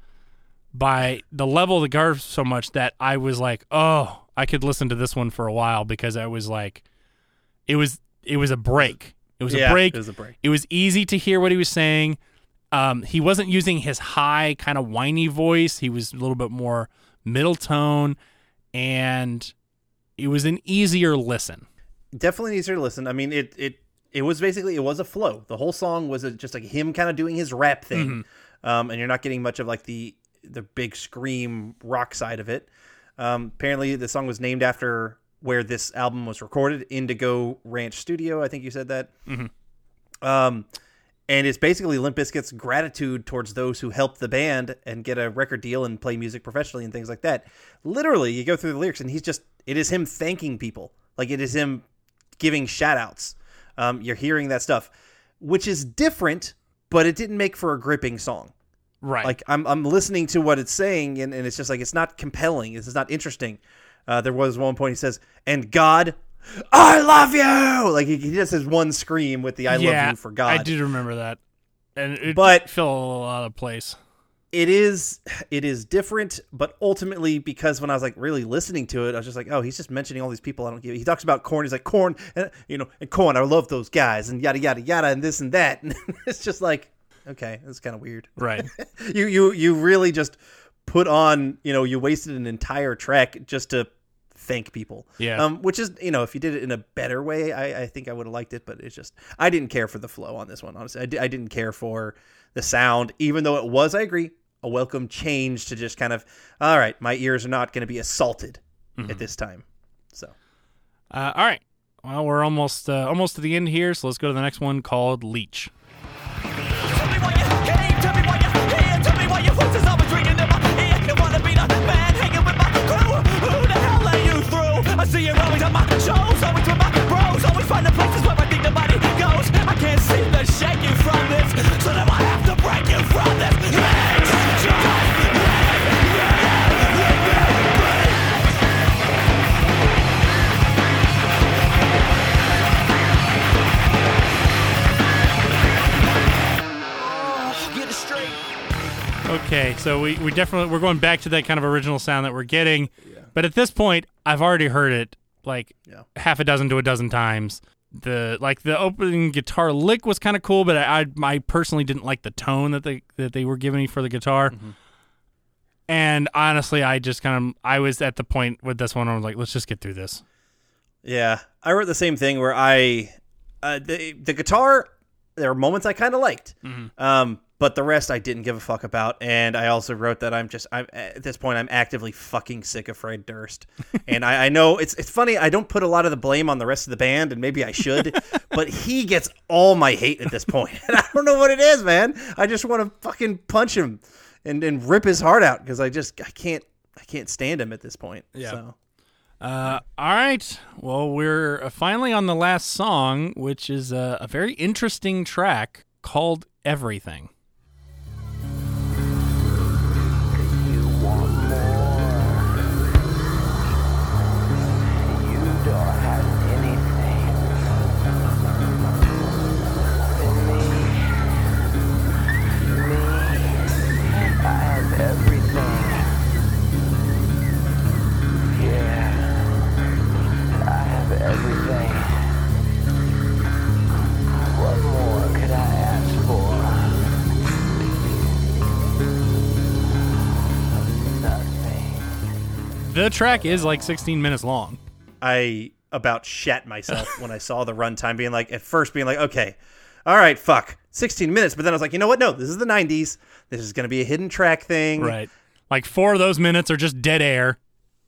by the level of the guitar so much that I was like, oh, I could listen to this one for a while because I was like, it was it was a break. It was Yeah, a break. it was a break. It was easy to hear what he was saying. Um, he wasn't using his high kind of whiny voice. He was a little bit more middle tone, and it was an easier listen. definitely easier to listen. I mean, it it it was basically it was a flow. The whole song was a, just like him kind of doing his rap thing, um, and you're not getting much of like the the big scream rock side of it. Um, apparently, the song was named after where this album was recorded, Indigo Ranch Studio. I think you said that. Um, and it's basically Limp Bizkit's gratitude towards those who helped the band and get a record deal and play music professionally and things like that. Literally, you go through the lyrics and he's just, it is him thanking people. Like it is him giving shout outs. Um, you're hearing that stuff, which is different, but it didn't make for a gripping song. Right. Like I'm, I'm listening to what it's saying and, and it's just like, it's not compelling. It's not interesting. Uh, there was one point he says, and God, I love you. Like he, he just has one scream with the I yeah, love you for God I did remember that, and it But- fell out of place. it is it is different but ultimately because when i was like really listening to it i was just like oh he's just mentioning all these people i don't give he talks about Korn he's like Korn and you know and Korn i love those guys and yada yada yada and this and that and it's just like okay that's kind of weird Right. you you you really just put on you know you wasted an entire track just to thank people Yeah. um which is you know if you did it in a better way i i think i would have liked it but it's just i didn't care for the flow on this one honestly i, di- I didn't care for the sound even though it was i agree a welcome change to just kind of all right my ears are not going to be assaulted at this time so Uh, all right. Well, we're almost uh, almost to the end here, so let's go to the next one called Leech. Okay, so we, we definitely we're going back to that kind of original sound that we're getting, but at this point, I've already heard it like Yeah. half a dozen to a dozen times. The like the opening guitar lick was kind of cool, but I, I I personally didn't like the tone that they that they were giving me for the guitar. And honestly, I just kind of I was at the point with this one. I was like, let's just get through this. Yeah, I wrote the same thing where I uh, the the guitar. There were moments I kind of liked, um, but the rest I didn't give a fuck about. And I also wrote that I'm just I'm at this point I'm actively fucking sick of Fred Durst. and I, I know it's it's funny I don't put a lot of the blame on the rest of the band, and maybe I should, but he gets all my hate at this point. And I don't know what it is, man. I just want to fucking punch him and and rip his heart out because I just I can't I can't stand him at this point. Yeah. So. Uh, all right. Well, we're finally on the last song, which is a, a very interesting track called Everything. The track is like 16 minutes long. I about shat myself when I saw the runtime, being like, at first being like, okay, all right, fuck, 16 minutes. But then I was like, you know what? No, this is the 90s. This is going to be a hidden track thing. Right. Like four of those minutes are just dead air.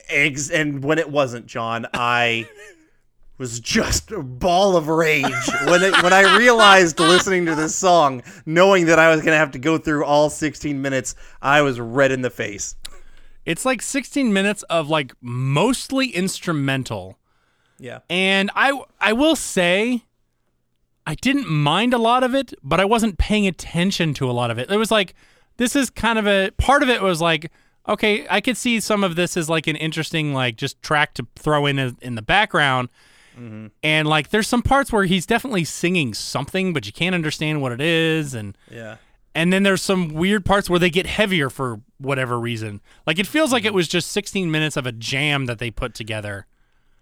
Eggs. And when it wasn't, John, I was just a ball of rage when it, when I realized listening to this song, knowing that I was going to have to go through all 16 minutes, I was red in the face. It's like 16 minutes of like mostly instrumental. Yeah. And I I will say I didn't mind a lot of it, but I wasn't paying attention to a lot of it. It was like this is kind of a part of it was like okay, I could see some of this as like an interesting like just track to throw in a, in the background. Mm-hmm. And like there's some parts where he's definitely singing something but you can't understand what it is and Yeah. And then there's some weird parts where they get heavier for whatever reason. Like it feels like it mm-hmm. was just 16 minutes of a jam that they put together.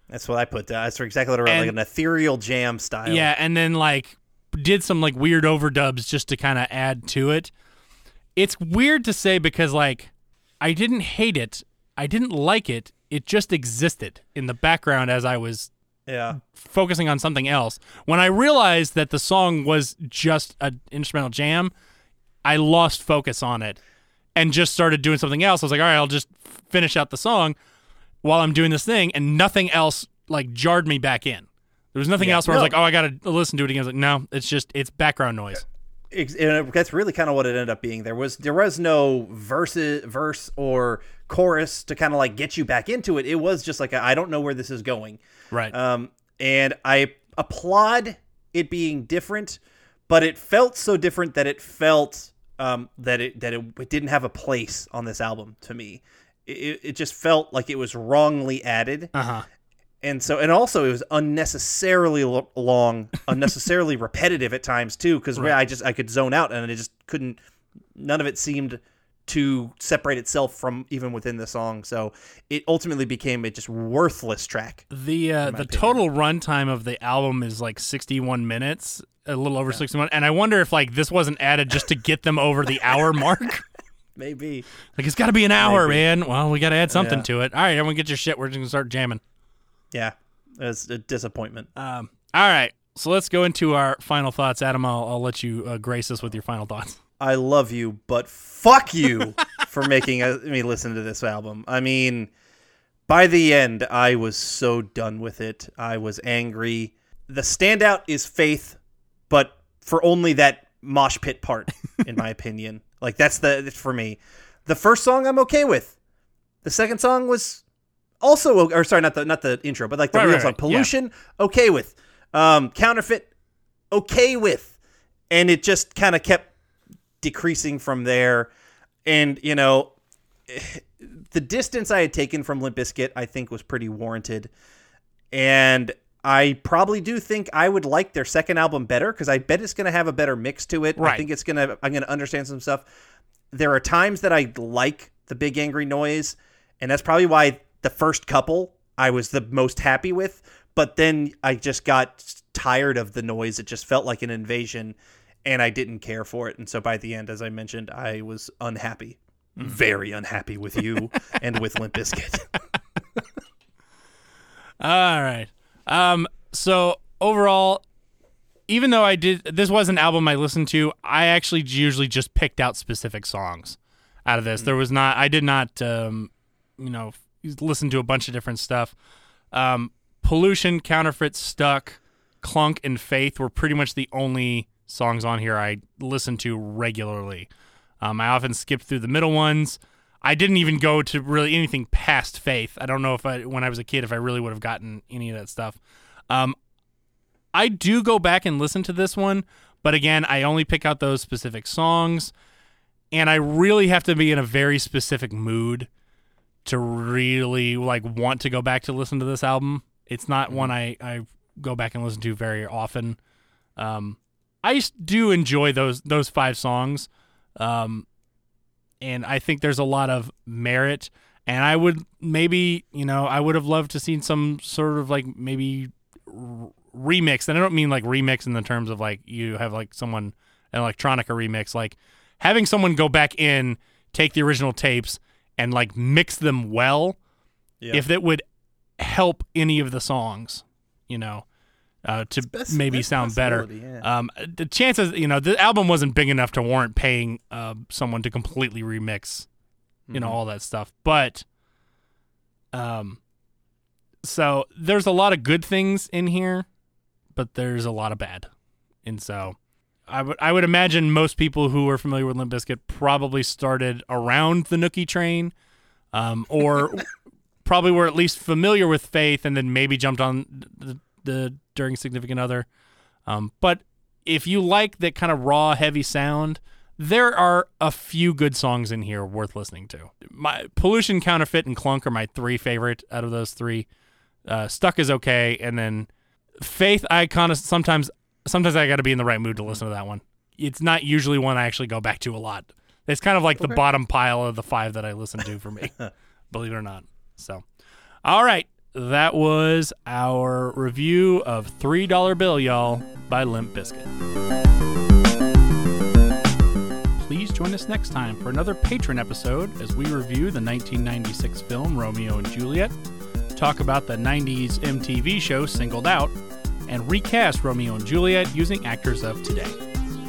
That's what I put down. That's exactly what I wrote, like an ethereal jam style. Yeah, and then like did some like weird overdubs just to kind of add to it. It's weird to say because like I didn't hate it, I didn't like it. It just existed in the background as I was Yeah. focusing on something else. When I realized that the song was just an instrumental jam, I lost focus on it and just started doing something else. I was like, all right, I'll just finish out the song while I'm doing this thing, and nothing else like jarred me back in. There was nothing Yeah. else where I was like, oh, I got to listen to it again. I was like, no, it's just it's background noise. Ex- and that's really kind of what it ended up being. There was there was no verse verse or chorus to kind of like get you back into it. It was just like I I don't know where this is going. Right. Um, and I applaud it being different, but it felt so different that it felt um, that it that it, it didn't have a place on this album to me. It, it just felt like it was wrongly added, Uh huh. and so and also it was unnecessarily lo- long, unnecessarily repetitive at times too. Because I just I could zone out and I just couldn't. None of it seemed to separate itself from even within the song. So it ultimately became a just worthless track. The uh, the total runtime of the album is like 61 minutes, a little over 61. And I wonder if like this wasn't added just to get them over the hour mark. Maybe. Like it's got to be an hour, Maybe. man. Well, we got to add something Yeah. to it. All right, everyone, get your shit. We're just gonna start jamming. Yeah, It's a disappointment. Um, all right, so let's go into our final thoughts. Adam, I'll, I'll let you uh, grace us with your final thoughts. I love you, but fuck you for making me listen to this album. I mean, by the end, I was so done with it. I was angry. The standout is Faith, but for only that mosh pit part, in my opinion. Like that's the for me. The first song I'm okay with. The second song was also or sorry, not the not the intro, but like the Right, real right, song, right, yeah. Pollution, okay with. Um, Counterfeit, okay with, and it just kind of kept decreasing from there. And, you know, the distance I had taken from Limp Bizkit, I think, was pretty warranted. And I probably do think I would like their second album better because I bet it's going to have a better mix to it. I think it's going to, I'm going to understand some stuff. There are times that I like the big angry noise, and that's probably why the first couple I was the most happy with. But then I just got tired of the noise. It just felt like an invasion, and I didn't care for it. And so by the end, as I mentioned, I was unhappy, very unhappy with you and with Limp Bizkit. All right. Um. So overall, even though I did, this was an album I listened to. I actually usually just picked out specific songs out of this. There was not. I did not. Um. You know, listen to a bunch of different stuff. Um. Pollution, counterfeit, stuck, clunk, and faith were pretty much the only songs on here I listen to regularly. Um, I often skip through the middle ones. I didn't even go to really anything past Faith. I don't know if I when I was a kid if I really would have gotten any of that stuff. Um, I do go back and listen to this one, but again, I only pick out those specific songs, and I really have to be in a very specific mood to really like want to go back to listen to this album. It's not one I I go back and listen to very often. Um, I do enjoy those those five songs, um, and I think there's a lot of merit. And I would maybe you know I would have loved to seen some sort of like maybe r- remix, and I don't mean like remix in the terms of like you have like someone an electronica remix, like having someone go back in, take the original tapes, and like mix them well. Yeah. If that would help any of the songs, you know, uh, to best- maybe sound better. yeah. Um, the chances, you know, the album wasn't big enough to warrant paying uh, someone to completely remix, you Mm-hmm. know, all that stuff. But, um, so there's a lot of good things in here, but there's a lot of bad, and so I would I would imagine most people who are familiar with Limp Bizkit probably started around the Nookie train, um, or probably were at least familiar with Faith, and then maybe jumped on the, the during Significant Other. Um, but if you like that kind of raw, heavy sound, there are a few good songs in here worth listening to. My Pollution, Counterfeit, and Clunk are my three favorite out of those three. Uh, Stuck is okay, and then Faith. I kind of sometimes sometimes I got to be in the right mood to listen to that one. It's not usually one I actually go back to a lot. It's kind of like the bottom pile of the five that I listen to for me, believe it or not. So, all right, that was our review of Three Dollar Bill, y'all, by Limp Bizkit. Please join us next time for another patron episode as we review the 1996 film Romeo and Juliet, talk about the 90s MTV show Singled Out, and recast Romeo and Juliet using actors of today.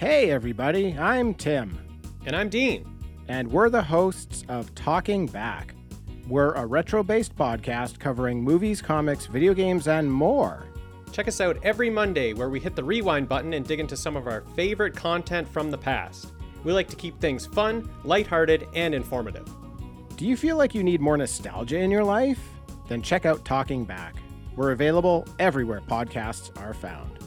Hey, everybody, I'm Tim, And I'm Dean. and we're the hosts of Talking Back. We're a retro based podcast covering movies, comics, video games, and more. Check us out every Monday where we hit the rewind button and dig into some of our favorite content from the past. We like to keep things fun, lighthearted, and informative. Do you feel like you need more nostalgia in your life? Then check out Talking Back. We're available everywhere podcasts are found.